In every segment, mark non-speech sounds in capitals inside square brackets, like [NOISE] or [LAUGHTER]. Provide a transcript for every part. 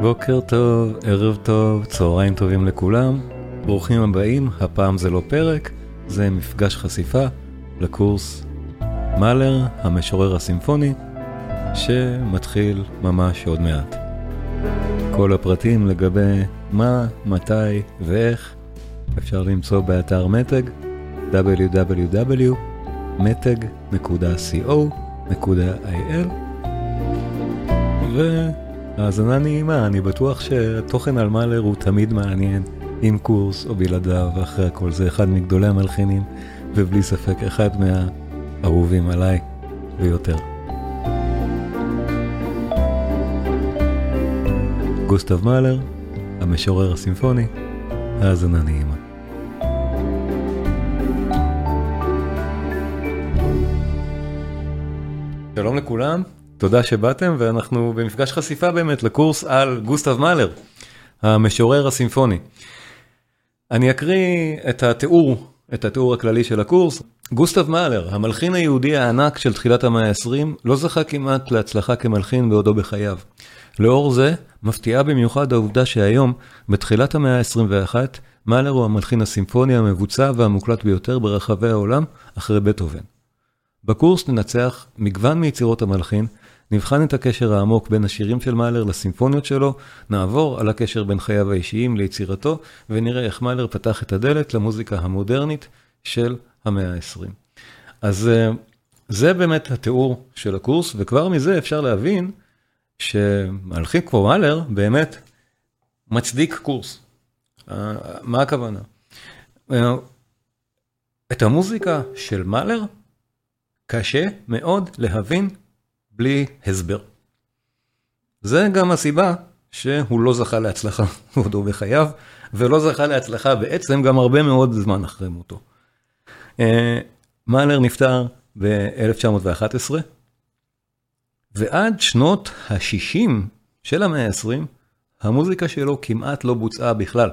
בוקר טוב, ערב טוב, צהריים טובים לכולם. ברוכים הבאים, הפעם זה לא פרק, זה מפגש חשיפה לקורס מאלר, המשורר הסימפוני, שמתחיל ממש עוד מעט. כל הפרטים לגבי מה, מתי ואיך אפשר למצוא באתר מתג www.מתג.co.il והאזנה נעימה, אני בטוח שהתוכן על מאלר הוא תמיד מעניין, עם קורס או בלעדיו, אחרי הכל זה אחד מגדולי המלחינים, ובלי ספק אחד מהאהובים עליי ביותר. גוסטב מאלר, המשורר הסימפוני, האזנה נעימה. שלום לכולם, תודה שבאתם ואנחנו במפגש חשיפה באמת לקורס על גוסטב מאלר, המשורר הסימפוני. אני אקריא את התיאור, את התיאור הכללי של הקורס. גוסטב מאלר, המלחין היהודי הענק של תחילת המאה ה-20, לא זכה כמעט להצלחה כמלחין בעודו בחייו. לאור זה, מפתיעה במיוחד העובדה שהיום, בתחילת המאה ה-21, מאלר הוא המלחין הסימפוני המבוצע והמוקלט ביותר ברחבי העולם, אחרי בטהובן. בקורס ננצח מגוון מיצירות המלחין, נבחן את הקשר העמוק בין השירים של מאלר לסימפוניות שלו, נעבור על הקשר בין חייו האישיים ליצירתו, ונראה איך מאלר פתח את הדלת למוזיקה המודרנית של המאה ה-20. אז זה באמת התיאור של הקורס, וכבר מזה אפשר להבין שמלחין כמו מאלר באמת מצדיק קורס. מה הכוונה? את המוזיקה של מאלר קשה מאוד להבין בלי הסבר. זה גם הסיבה שהוא לא זכה להצלחה [LAUGHS] בעודו בחייו, ולא זכה להצלחה בעצם גם הרבה מאוד זמן אחרי מותו. מאלר נפטר ב-1911, ועד שנות ה-60 של המאה ה-20, המוזיקה שלו כמעט לא בוצעה בכלל.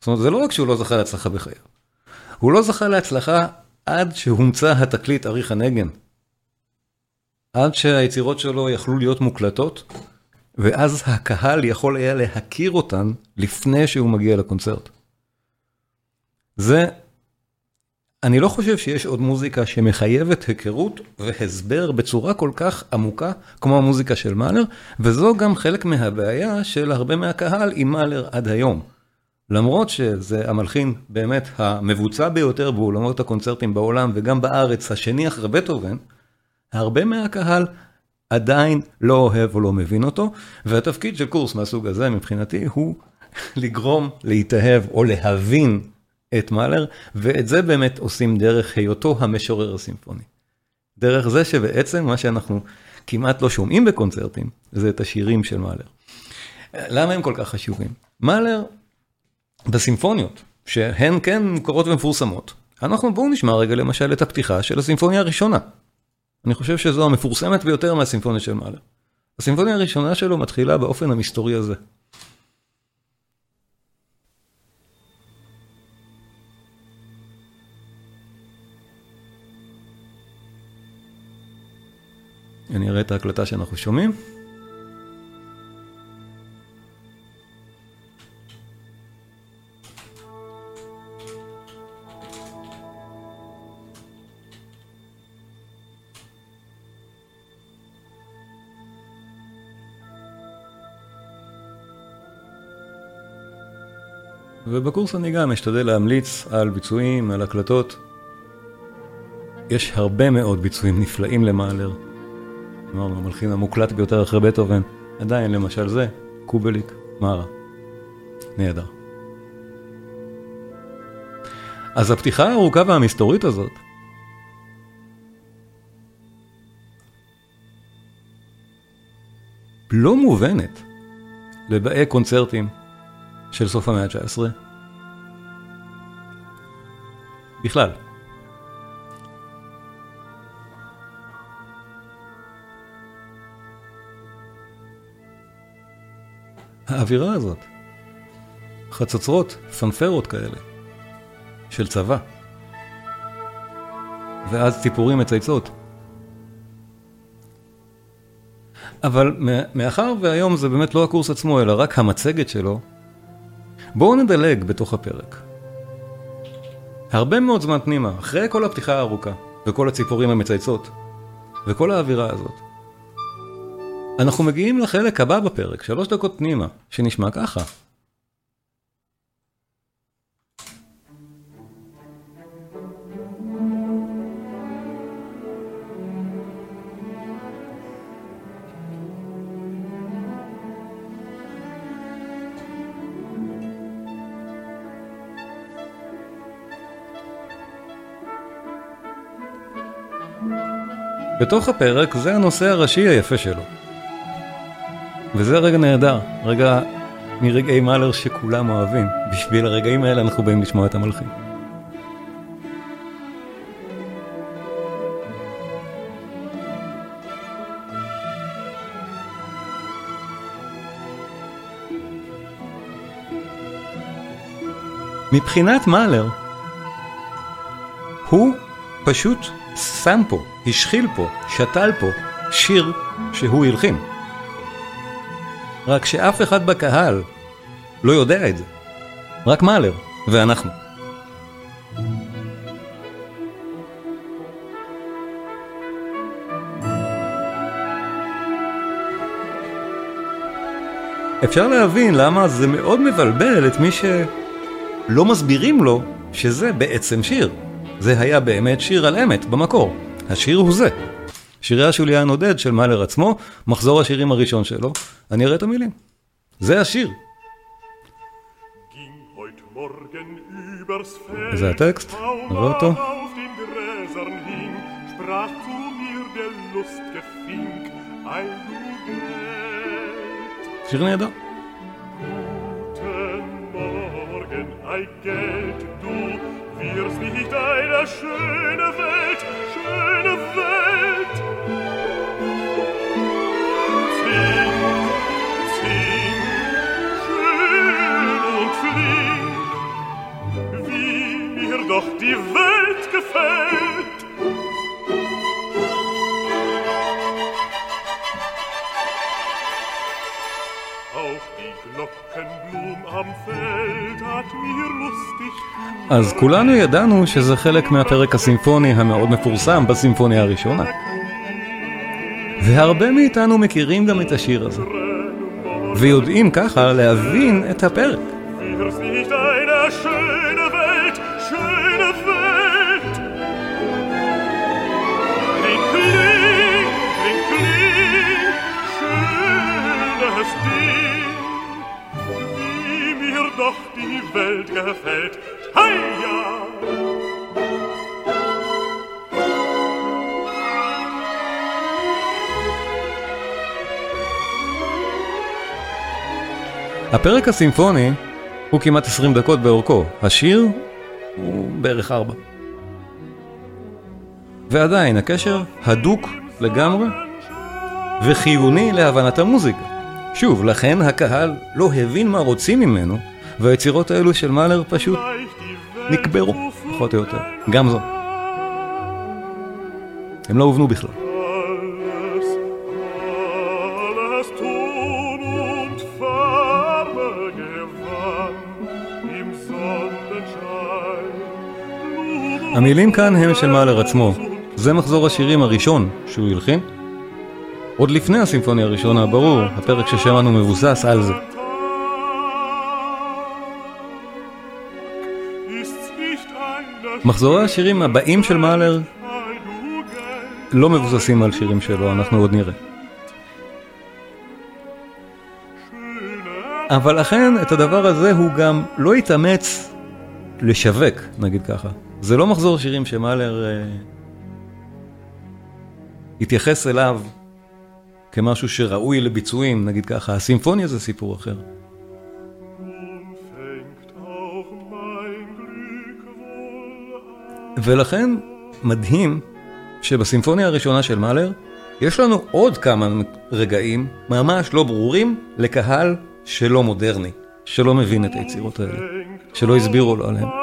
זאת אומרת, זה לא רק שהוא לא זכה להצלחה בחייו, הוא לא זכה להצלחה עד שהומצא התקליט אריך הנגן. עד שהיצירות שלו יכלו להיות מוקלטות, ואז הקהל יכול היה להכיר אותן לפני שהוא מגיע לקונצרט. זה, אני לא חושב שיש עוד מוזיקה שמחייבת היכרות והסבר בצורה כל כך עמוקה כמו המוזיקה של מאלר, וזו גם חלק מהבעיה של הרבה מהקהל עם מאלר עד היום. למרות שזה המלחין באמת המבוצע ביותר באולמות הקונצרטים בעולם וגם בארץ, השני אחרי בטהובן, הרבה מהקהל עדיין לא אוהב או לא מבין אותו, והתפקיד של קורס מהסוג הזה מבחינתי הוא [LAUGHS] לגרום להתאהב או להבין את מאלר, ואת זה באמת עושים דרך היותו המשורר הסימפוני. דרך זה שבעצם מה שאנחנו כמעט לא שומעים בקונצרטים, זה את השירים של מאלר. למה הם כל כך חשובים? מאלר בסימפוניות, שהן כן מוכרות ומפורסמות, אנחנו בואו נשמע רגע למשל את הפתיחה של הסימפוניה הראשונה. אני חושב שזו המפורסמת ביותר מהסימפוניה של מאלר. הסימפוניה הראשונה שלו מתחילה באופן המסתורי הזה. אני אראה את ההקלטה שאנחנו שומעים. ובקורס אני גם אשתדל להמליץ על ביצועים, על הקלטות. יש הרבה מאוד ביצועים נפלאים למאלר. אמרנו, המלחין המוקלט ביותר אחרי בטהובן. עדיין, למשל זה, קובליק, מארה. נהדר. אז הפתיחה הארוכה והמסתורית הזאת, לא מובנת לבאי קונצרטים של סוף המאה ה-19. בכלל. האווירה הזאת, חצוצרות, פנפרות כאלה, של צבא, ואז ציפורים מצייצות. אבל מאחר והיום זה באמת לא הקורס עצמו, אלא רק המצגת שלו, בואו נדלג בתוך הפרק. הרבה מאוד זמן פנימה, אחרי כל הפתיחה הארוכה, וכל הציפורים המצייצות, וכל האווירה הזאת. אנחנו מגיעים לחלק הבא בפרק, שלוש דקות פנימה, שנשמע ככה. בתוך הפרק זה הנושא הראשי היפה שלו. וזה רגע נהדר, רגע מרגעי מאלר שכולם אוהבים. בשביל הרגעים האלה אנחנו באים לשמוע את המלחין. מבחינת מאלר, הוא פשוט שם פה, השחיל פה, שתל פה, שיר שהוא הלחין. רק שאף אחד בקהל לא יודע את זה. רק מאלר, ואנחנו. אפשר להבין למה זה מאוד מבלבל את מי שלא מסבירים לו שזה בעצם שיר. זה היה באמת שיר על אמת במקור. השיר הוא זה. שירי השוליין עודד של מאלר עצמו, מחזור השירים הראשון שלו, אני אראה את המילים. זה השיר. זה הטקסט, נראה אותו. שיר נהדר. Wir's nicht einer schöne Welt, schöne Welt. Zing, zing, schön und flink, wie mir doch die Welt gefällt. אז כולנו ידענו שזה חלק מהפרק הסימפוני המאוד מפורסם בסימפוניה הראשונה. והרבה מאיתנו מכירים גם את השיר הזה. ויודעים ככה להבין את הפרק. Doch die Welt gefällt. Heia! הפרק הסימפוני הוא כמעט 20 דקות באורכו, השיר הוא בערך 4. ועדיין הקשר הדוק לגמרי וחיוני להבנת המוזיקה. שוב, לכן הקהל לא הבין מה רוצים ממנו, והיצירות האלו של מאלר פשוט נקברו, פחות או יותר. גם זו. הם לא הובנו בכלל. המילים כאן הם של מאלר עצמו. זה מחזור השירים הראשון שהוא הלחין. עוד לפני הסימפוניה הראשונה, ברור, הפרק ששמענו מבוסס על זה. מחזורי השירים הבאים של מאלר לא מבוססים על שירים שלו, אנחנו עוד נראה. אבל לכן את הדבר הזה הוא גם לא התאמץ לשווק, נגיד ככה. זה לא מחזור שירים שמאלר אה, התייחס אליו כמשהו שראוי לביצועים, נגיד ככה. הסימפוניה זה סיפור אחר. ולכן מדהים שבסימפוניה הראשונה של מאלר יש לנו עוד כמה רגעים ממש לא ברורים לקהל שלא מודרני, שלא מבין את היצירות האלה, שלא הסבירו לו עליהן.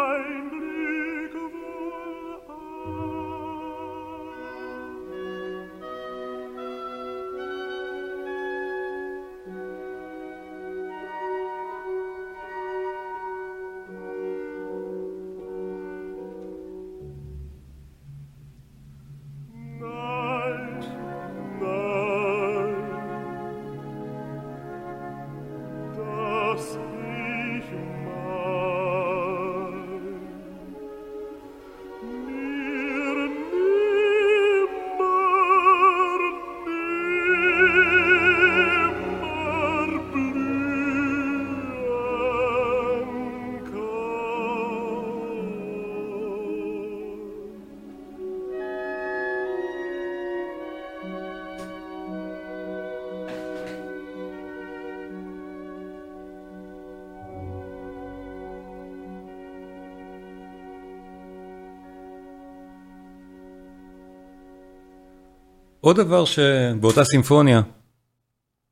עוד דבר שבאותה סימפוניה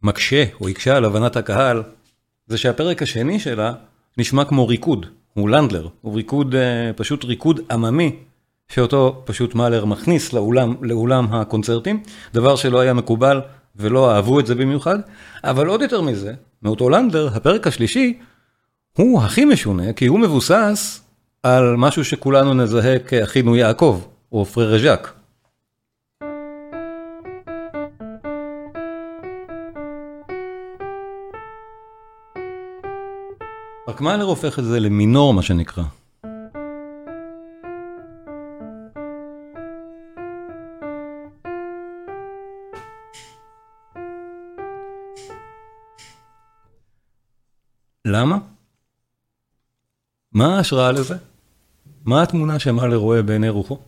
מקשה או יקשה על הבנת הקהל, זה שהפרק השני שלה נשמע כמו ריקוד, הוא לנדלר, הוא ריקוד, פשוט ריקוד עממי, שאותו פשוט מאלר מכניס לאולם, לאולם הקונצרטים, דבר שלא היה מקובל ולא אהבו את זה במיוחד, אבל עוד יותר מזה, מאותו לנדלר, הפרק השלישי, הוא הכי משונה, כי הוא מבוסס על משהו שכולנו נזהה כאחינו יעקב, או פררה ז'אק. רק מאלר הופך את זה למינור, מה שנקרא. למה? מה ההשראה לזה? מה התמונה שמאלר רואה בעיני רוחו?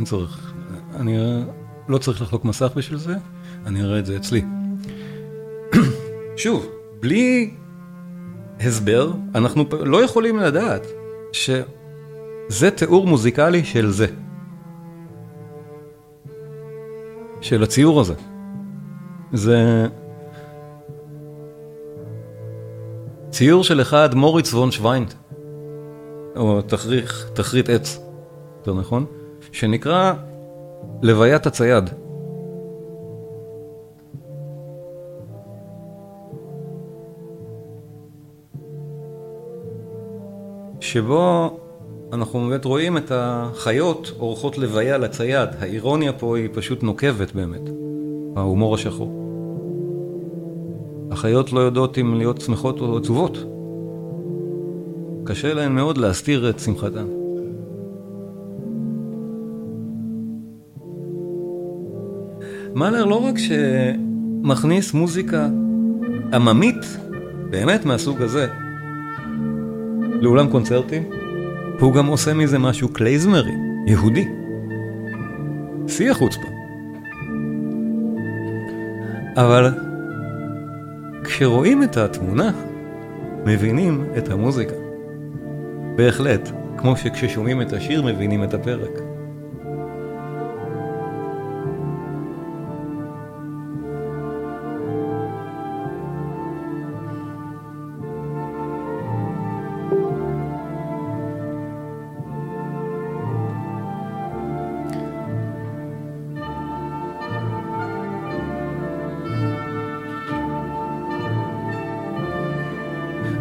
אין צורך, אני לא צריך לחלוק מסך בשביל זה, אני אראה את זה אצלי. [CLEARS THROAT] שוב, בלי הסבר, אנחנו לא יכולים לדעת שזה תיאור מוזיקלי של זה. של הציור הזה. זה ציור של אחד מוריץ וון שוויינט, או תחריך, תחרית עץ, יותר נכון, שנקרא לוויית הצייד. שבו אנחנו באמת רואים את החיות אורחות לוויה לצייד, האירוניה פה היא פשוט נוקבת באמת, ההומור השחור. החיות לא יודעות אם להיות שמחות או עצובות. קשה להן מאוד להסתיר את שמחתן. מאלר לא רק שמכניס מוזיקה עממית, באמת מהסוג הזה, לאולם קונצרטים, הוא גם עושה מזה משהו קלייזמרי, יהודי. שיא החוצפה. אבל כשרואים את התמונה, מבינים את המוזיקה. בהחלט, כמו שכששומעים את השיר מבינים את הפרק.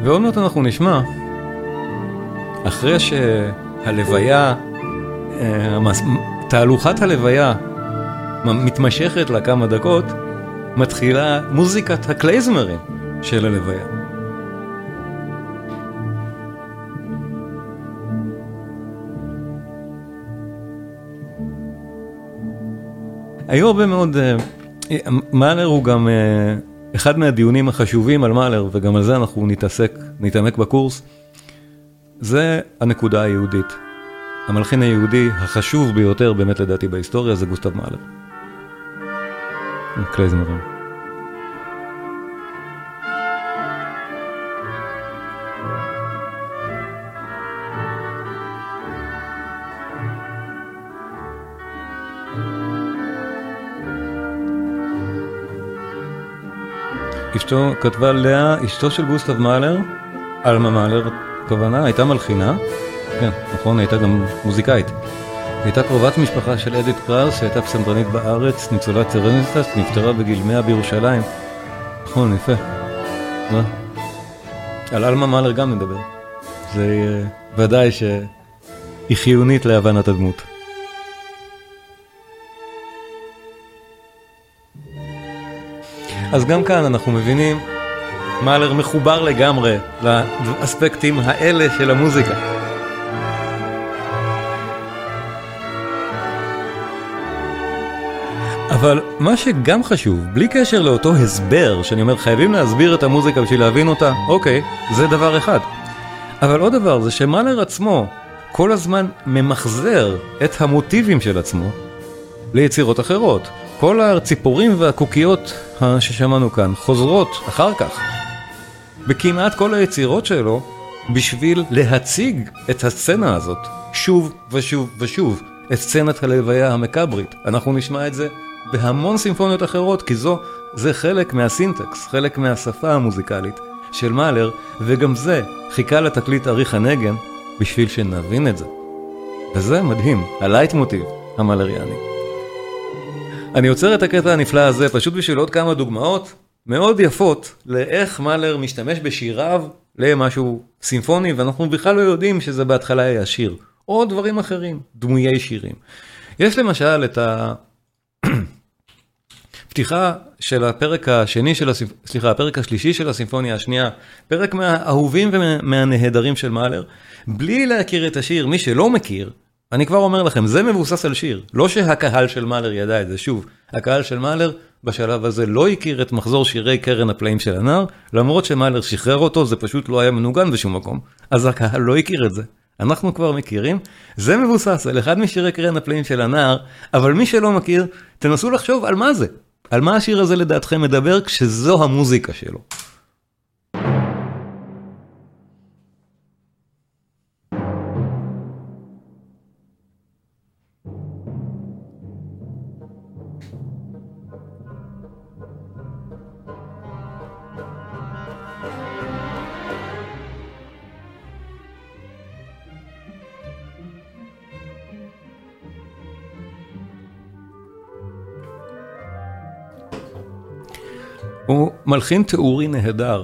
ועוד מעט אנחנו נשמע, אחרי שהלוויה, תהלוכת הלוויה מתמשכת לה כמה דקות, מתחילה מוזיקת הקלייזמרים של הלוויה. היו הרבה מאוד, מאלר הוא גם אחד מהדיונים החשובים על מאלר, וגם על זה אנחנו נתעסק, נתעמק בקורס, זה הנקודה היהודית. המלחין היהודי החשוב ביותר באמת לדעתי בהיסטוריה זה גוסטב מאלר. קלייזמרים. אשתו כתבה לאה, אשתו של גוסטב מאלר, עלמה מאלר, הכוונה, הייתה מלחינה, כן, נכון, הייתה גם מוזיקאית. הייתה קרובת משפחה של אדית קראוס, שהייתה פסנתרנית בארץ, ניצולת טרזינשטט, נפטרה בגיל 100 בירושלים. נכון, יפה. מה? על עלמה מאלר גם נדבר. זה ודאי שהיא חיונית להבנת הדמות. אז גם כאן אנחנו מבינים, מאלר מחובר לגמרי לאספקטים האלה של המוזיקה. אבל מה שגם חשוב, בלי קשר לאותו הסבר, שאני אומר חייבים להסביר את המוזיקה בשביל להבין אותה, אוקיי, זה דבר אחד. אבל עוד דבר זה שמאלר עצמו כל הזמן ממחזר את המוטיבים של עצמו ליצירות אחרות. כל הציפורים והקוקיות ששמענו כאן חוזרות אחר כך בכמעט כל היצירות שלו בשביל להציג את הסצנה הזאת שוב ושוב ושוב, את סצנת הלוויה המקברית. אנחנו נשמע את זה בהמון סימפוניות אחרות, כי זו, זה חלק מהסינטקס, חלק מהשפה המוזיקלית של מאלר, וגם זה חיכה לתקליט אריך הנגן בשביל שנבין את זה. וזה מדהים, הלייט מוטיב המאלריאני. אני עוצר את הקטע הנפלא הזה פשוט בשביל עוד כמה דוגמאות מאוד יפות לאיך מאלר משתמש בשיריו למשהו סימפוני, ואנחנו בכלל לא יודעים שזה בהתחלה היה שיר, או דברים אחרים, דמויי שירים. יש למשל את הפתיחה [CLEARS THROAT] של הפרק השני של הסימפ... סליחה, הפרק השלישי של הסימפוניה השנייה, פרק מהאהובים ומהנהדרים של מאלר, בלי להכיר את השיר, מי שלא מכיר, אני כבר אומר לכם, זה מבוסס על שיר, לא שהקהל של מאלר ידע את זה, שוב, הקהל של מאלר בשלב הזה לא הכיר את מחזור שירי קרן הפלאים של הנער, למרות שמאלר שחרר אותו, זה פשוט לא היה מנוגן בשום מקום, אז הקהל לא הכיר את זה. אנחנו כבר מכירים, זה מבוסס על אחד משירי קרן הפלאים של הנער, אבל מי שלא מכיר, תנסו לחשוב על מה זה, על מה השיר הזה לדעתכם מדבר כשזו המוזיקה שלו. מלחין תיאורי נהדר.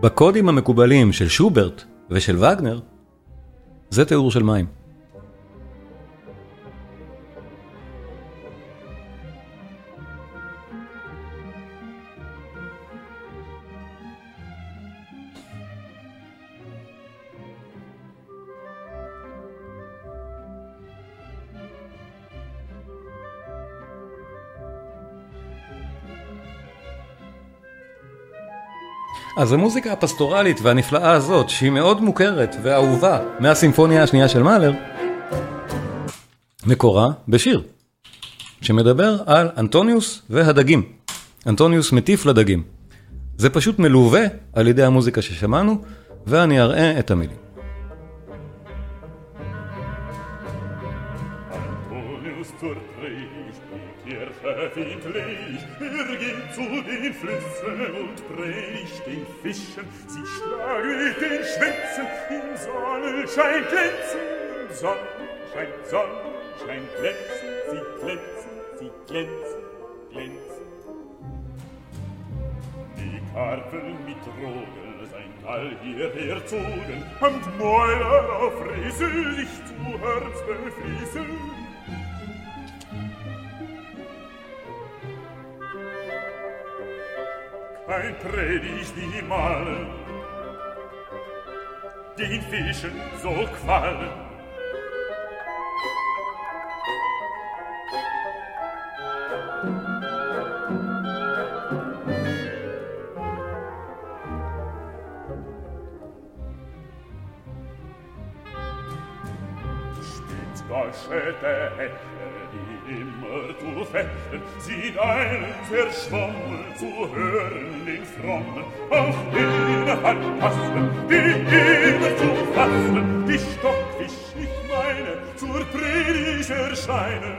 בקודים המקובלים של שוברט ושל וגנר, זה תיאור של מים. אז המוזיקה הפסטורלית והנפלאה הזאת, שהיא מאוד מוכרת ואהובה מהסימפוניה השנייה של מאלר, מקורה בשיר, שמדבר על אנטוניוס והדגים. אנטוניוס מטיף לדגים. זה פשוט מלווה על ידי המוזיקה ששמענו, ואני אראה את המילים. Fischen, sie schlagen mit den Schwänzen, im Sonnenschein glänzen, im Sonnenschein, Sonnenschein glänzen, sie glänzen, sie glänzen, glänzen. Die Karpfen mit Rogel sein All hierher zogen, und Mäuler auf Riesel sich zu Hörnsten fließen, ein Predigt die Malen, den Fischen so gefallen. Spitzbasche die immer zu fechten, sie deinen verschwommen zu hören den frommen auf ihre hand passen die ehre zu fassen. Die stock ich nicht meine zur predigt erscheinen.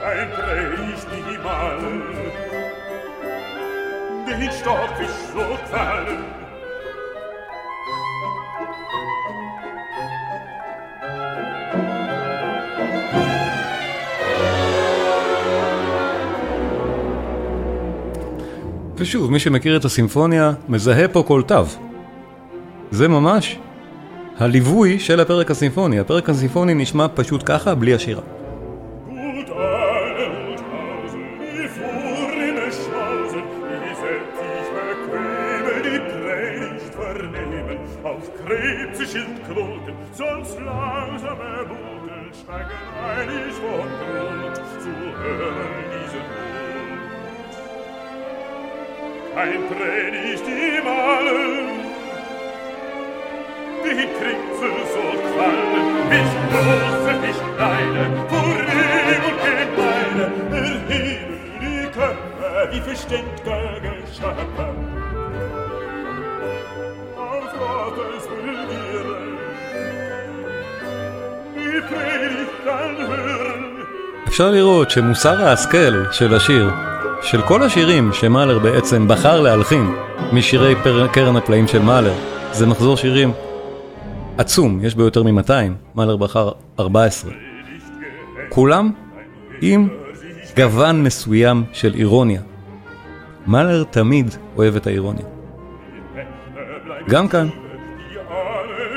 Kein predigt niemals. Den stock ich so fallen ושוב, מי שמכיר את הסימפוניה, מזהה פה כל תו. זה ממש הליווי של הפרק הסימפוני. הפרק הסימפוני נשמע פשוט ככה, בלי השירה. Erheben die Köpfe wie verständge Geschöpfe. Auf Gottes Begierde, die Predigt dann hören, אפשר לראות שמוסר ההשכל של השיר, של כל השירים שמאלר בעצם בחר להלחין משירי פר... קרן הפלאים של מאלר, זה מחזור שירים עצום, יש בו יותר מ-200, מאלר בחר 14. כולם עם גוון מסוים של אירוניה. מאלר תמיד אוהב את האירוניה. גם כאן,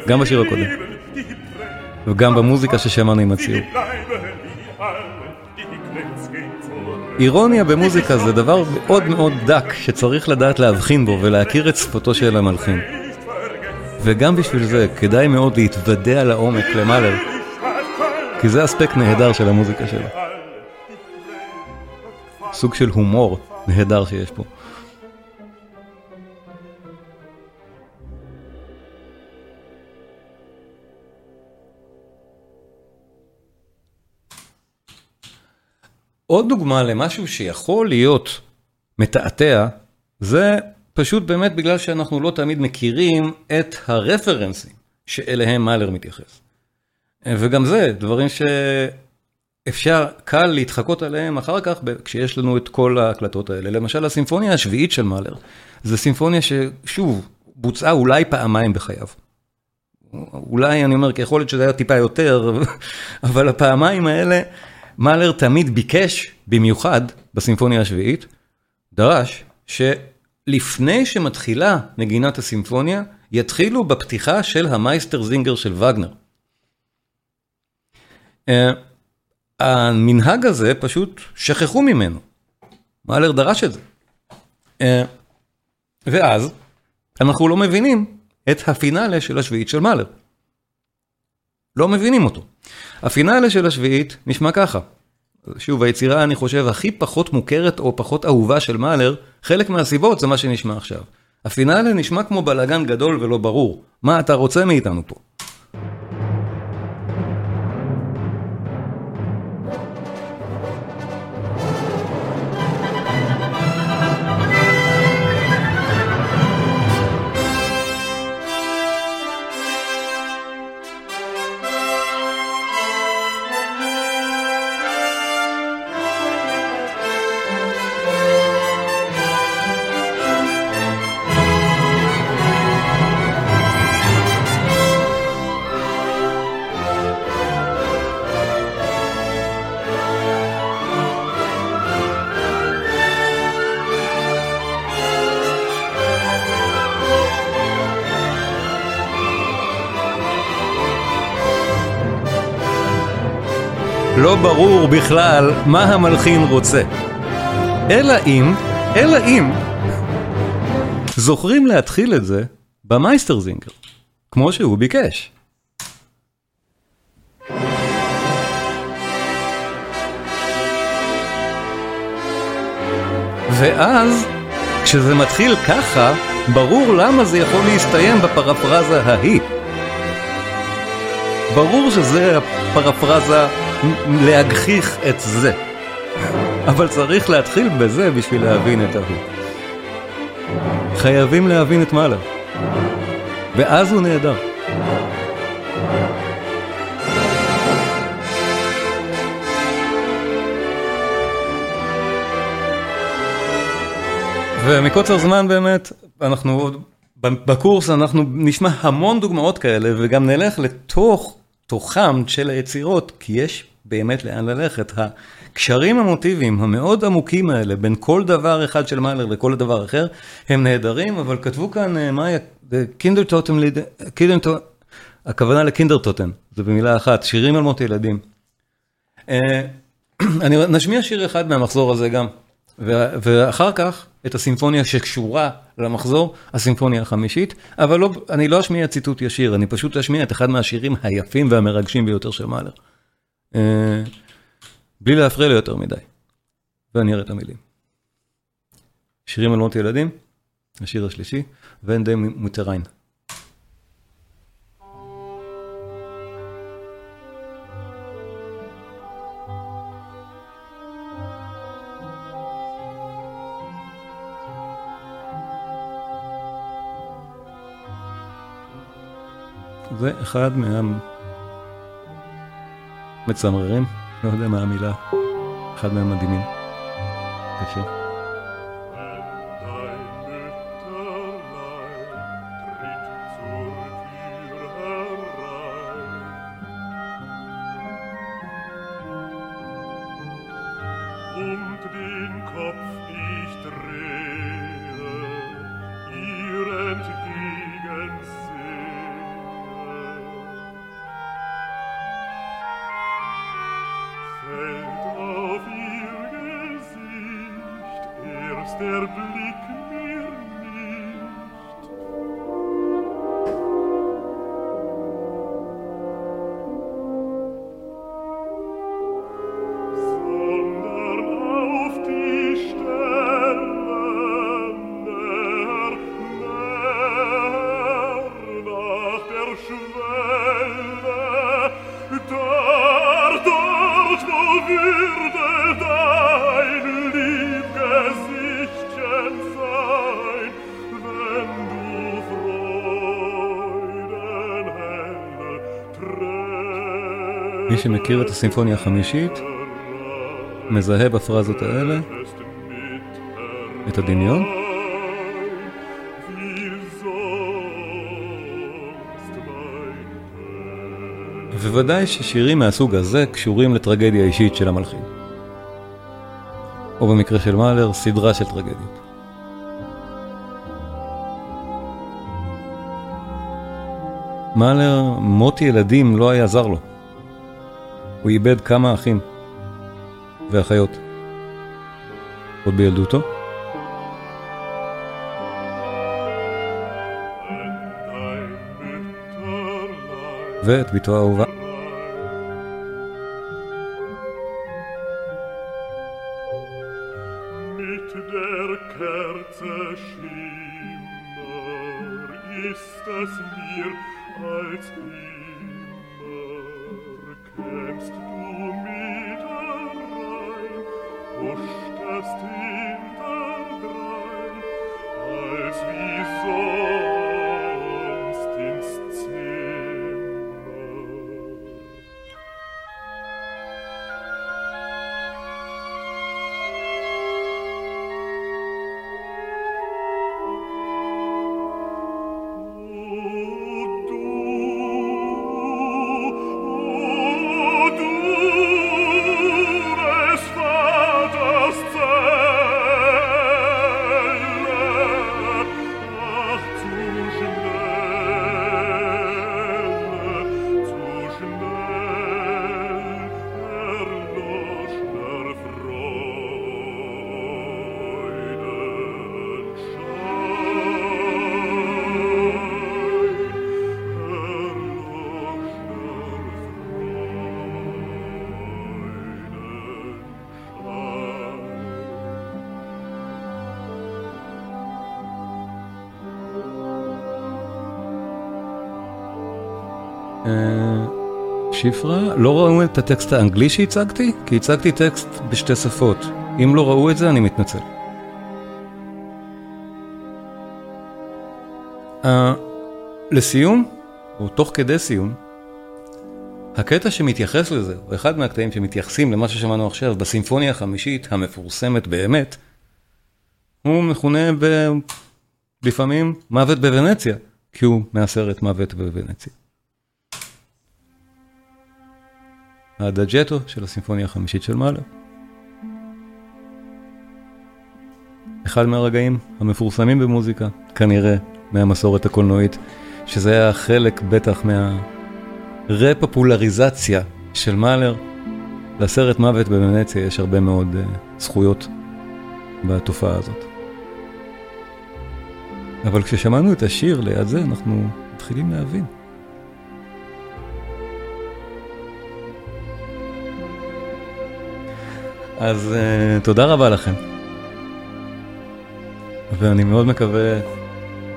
גם בשיר הקודם, וגם במוזיקה ששמענו עם הציור. אירוניה במוזיקה זה דבר מאוד מאוד דק שצריך לדעת להבחין בו ולהכיר את שפתו של המלחין. וגם בשביל זה כדאי מאוד להתוודע לעומק למאלר, כי זה אספקט נהדר של המוזיקה שלו. סוג של הומור נהדר שיש פה. עוד דוגמה למשהו שיכול להיות מתעתע, זה פשוט באמת בגלל שאנחנו לא תמיד מכירים את הרפרנסים שאליהם מאלר מתייחס. וגם זה דברים שאפשר קל להתחקות עליהם אחר כך כשיש לנו את כל ההקלטות האלה. למשל הסימפוניה השביעית של מאלר, זו סימפוניה ששוב, בוצעה אולי פעמיים בחייו. אולי אני אומר, כי יכול להיות שזה היה טיפה יותר, [LAUGHS] אבל הפעמיים האלה, מאלר תמיד ביקש, במיוחד בסימפוניה השביעית, דרש, שלפני שמתחילה נגינת הסימפוניה, יתחילו בפתיחה של המייסטר זינגר של וגנר. המנהג הזה פשוט שכחו ממנו. מאלר דרש את זה. Uh, ואז אנחנו לא מבינים את הפינאלה של השביעית של מאלר. לא מבינים אותו. הפינאלה של השביעית נשמע ככה. שוב, היצירה, אני חושב, הכי פחות מוכרת או פחות אהובה של מאלר, חלק מהסיבות זה מה שנשמע עכשיו. הפינאלה נשמע כמו בלאגן גדול ולא ברור. מה אתה רוצה מאיתנו פה? לא ברור בכלל מה המלחין רוצה. אלא אם, אלא אם, זוכרים להתחיל את זה במייסטרזינגר, כמו שהוא ביקש. ואז, כשזה מתחיל ככה, ברור למה זה יכול להסתיים בפרפרזה ההיא. ברור שזה הפרפרזה להגחיך את זה. אבל צריך להתחיל בזה בשביל להבין את ההוא. חייבים להבין את מעלה. ואז הוא נהדר. ומקוצר זמן באמת, אנחנו בקורס אנחנו נשמע המון דוגמאות כאלה וגם נלך לתוך תוכם של היצירות, כי יש באמת לאן ללכת. הקשרים המוטיביים המאוד עמוקים האלה בין כל דבר אחד של מיילר לכל דבר אחר, הם נהדרים, אבל כתבו כאן, מה היה? קינדר טוטם, הכוונה לקינדר טוטם, זה במילה אחת, שירים על מות ילדים. [CLEARS THROAT] אני נשמיע שיר אחד מהמחזור הזה גם, ואחר כך את הסימפוניה שקשורה למחזור, הסימפוניה החמישית, אבל לא, אני לא אשמיע ציטוט ישיר, אני פשוט אשמיע את אחד מהשירים היפים והמרגשים ביותר של מאלר. אה, בלי להפריע לי יותר מדי. ואני אראה את המילים. שירים על מות ילדים, השיר השלישי, ואין די מוטריין. זה אחד מה... מהמצמררים, לא יודע מה המילה, אחד מהמדהימים. קשה. שמכיר את הסימפוניה החמישית, מזהה בפרזות האלה את הדמיון. ובוודאי ששירים מהסוג הזה קשורים לטרגדיה אישית של המלחין. או במקרה של מאלר, סדרה של טרגדיות. מאלר, מות ילדים לא היה זר לו. הוא איבד כמה אחים ואחיות. עוד בילדותו. ואת בתו האהובה. שפרה, לא ראו את הטקסט האנגלי שהצגתי? כי הצגתי טקסט בשתי שפות. אם לא ראו את זה, אני מתנצל. Uh, לסיום, או תוך כדי סיום, הקטע שמתייחס לזה, או אחד מהקטעים שמתייחסים למה ששמענו עכשיו בסימפוניה החמישית המפורסמת באמת, הוא מכונה ב... לפעמים מוות בוונציה, כי הוא מהסרט מוות בוונציה. הדג'טו של הסימפוניה החמישית של מאלר. אחד מהרגעים המפורסמים במוזיקה, כנראה מהמסורת הקולנועית, שזה היה חלק בטח מהרפופולריזציה של מאלר. לסרט מוות בוונציה יש הרבה מאוד uh, זכויות בתופעה הזאת. אבל כששמענו את השיר ליד זה, אנחנו מתחילים להבין. אז uh, תודה רבה לכם. ואני מאוד מקווה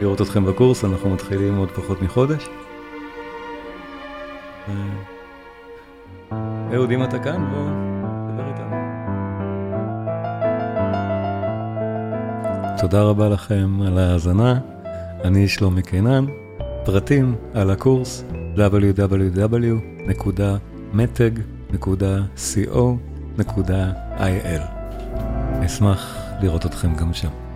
לראות אתכם בקורס, אנחנו מתחילים עוד פחות מחודש. אהוד, אם אתה כאן, בוא תדבר איתנו. תודה רבה לכם על ההאזנה, אני שלומי קינן, פרטים על הקורס www.meteg.co.il. אשמח לראות אתכם גם שם.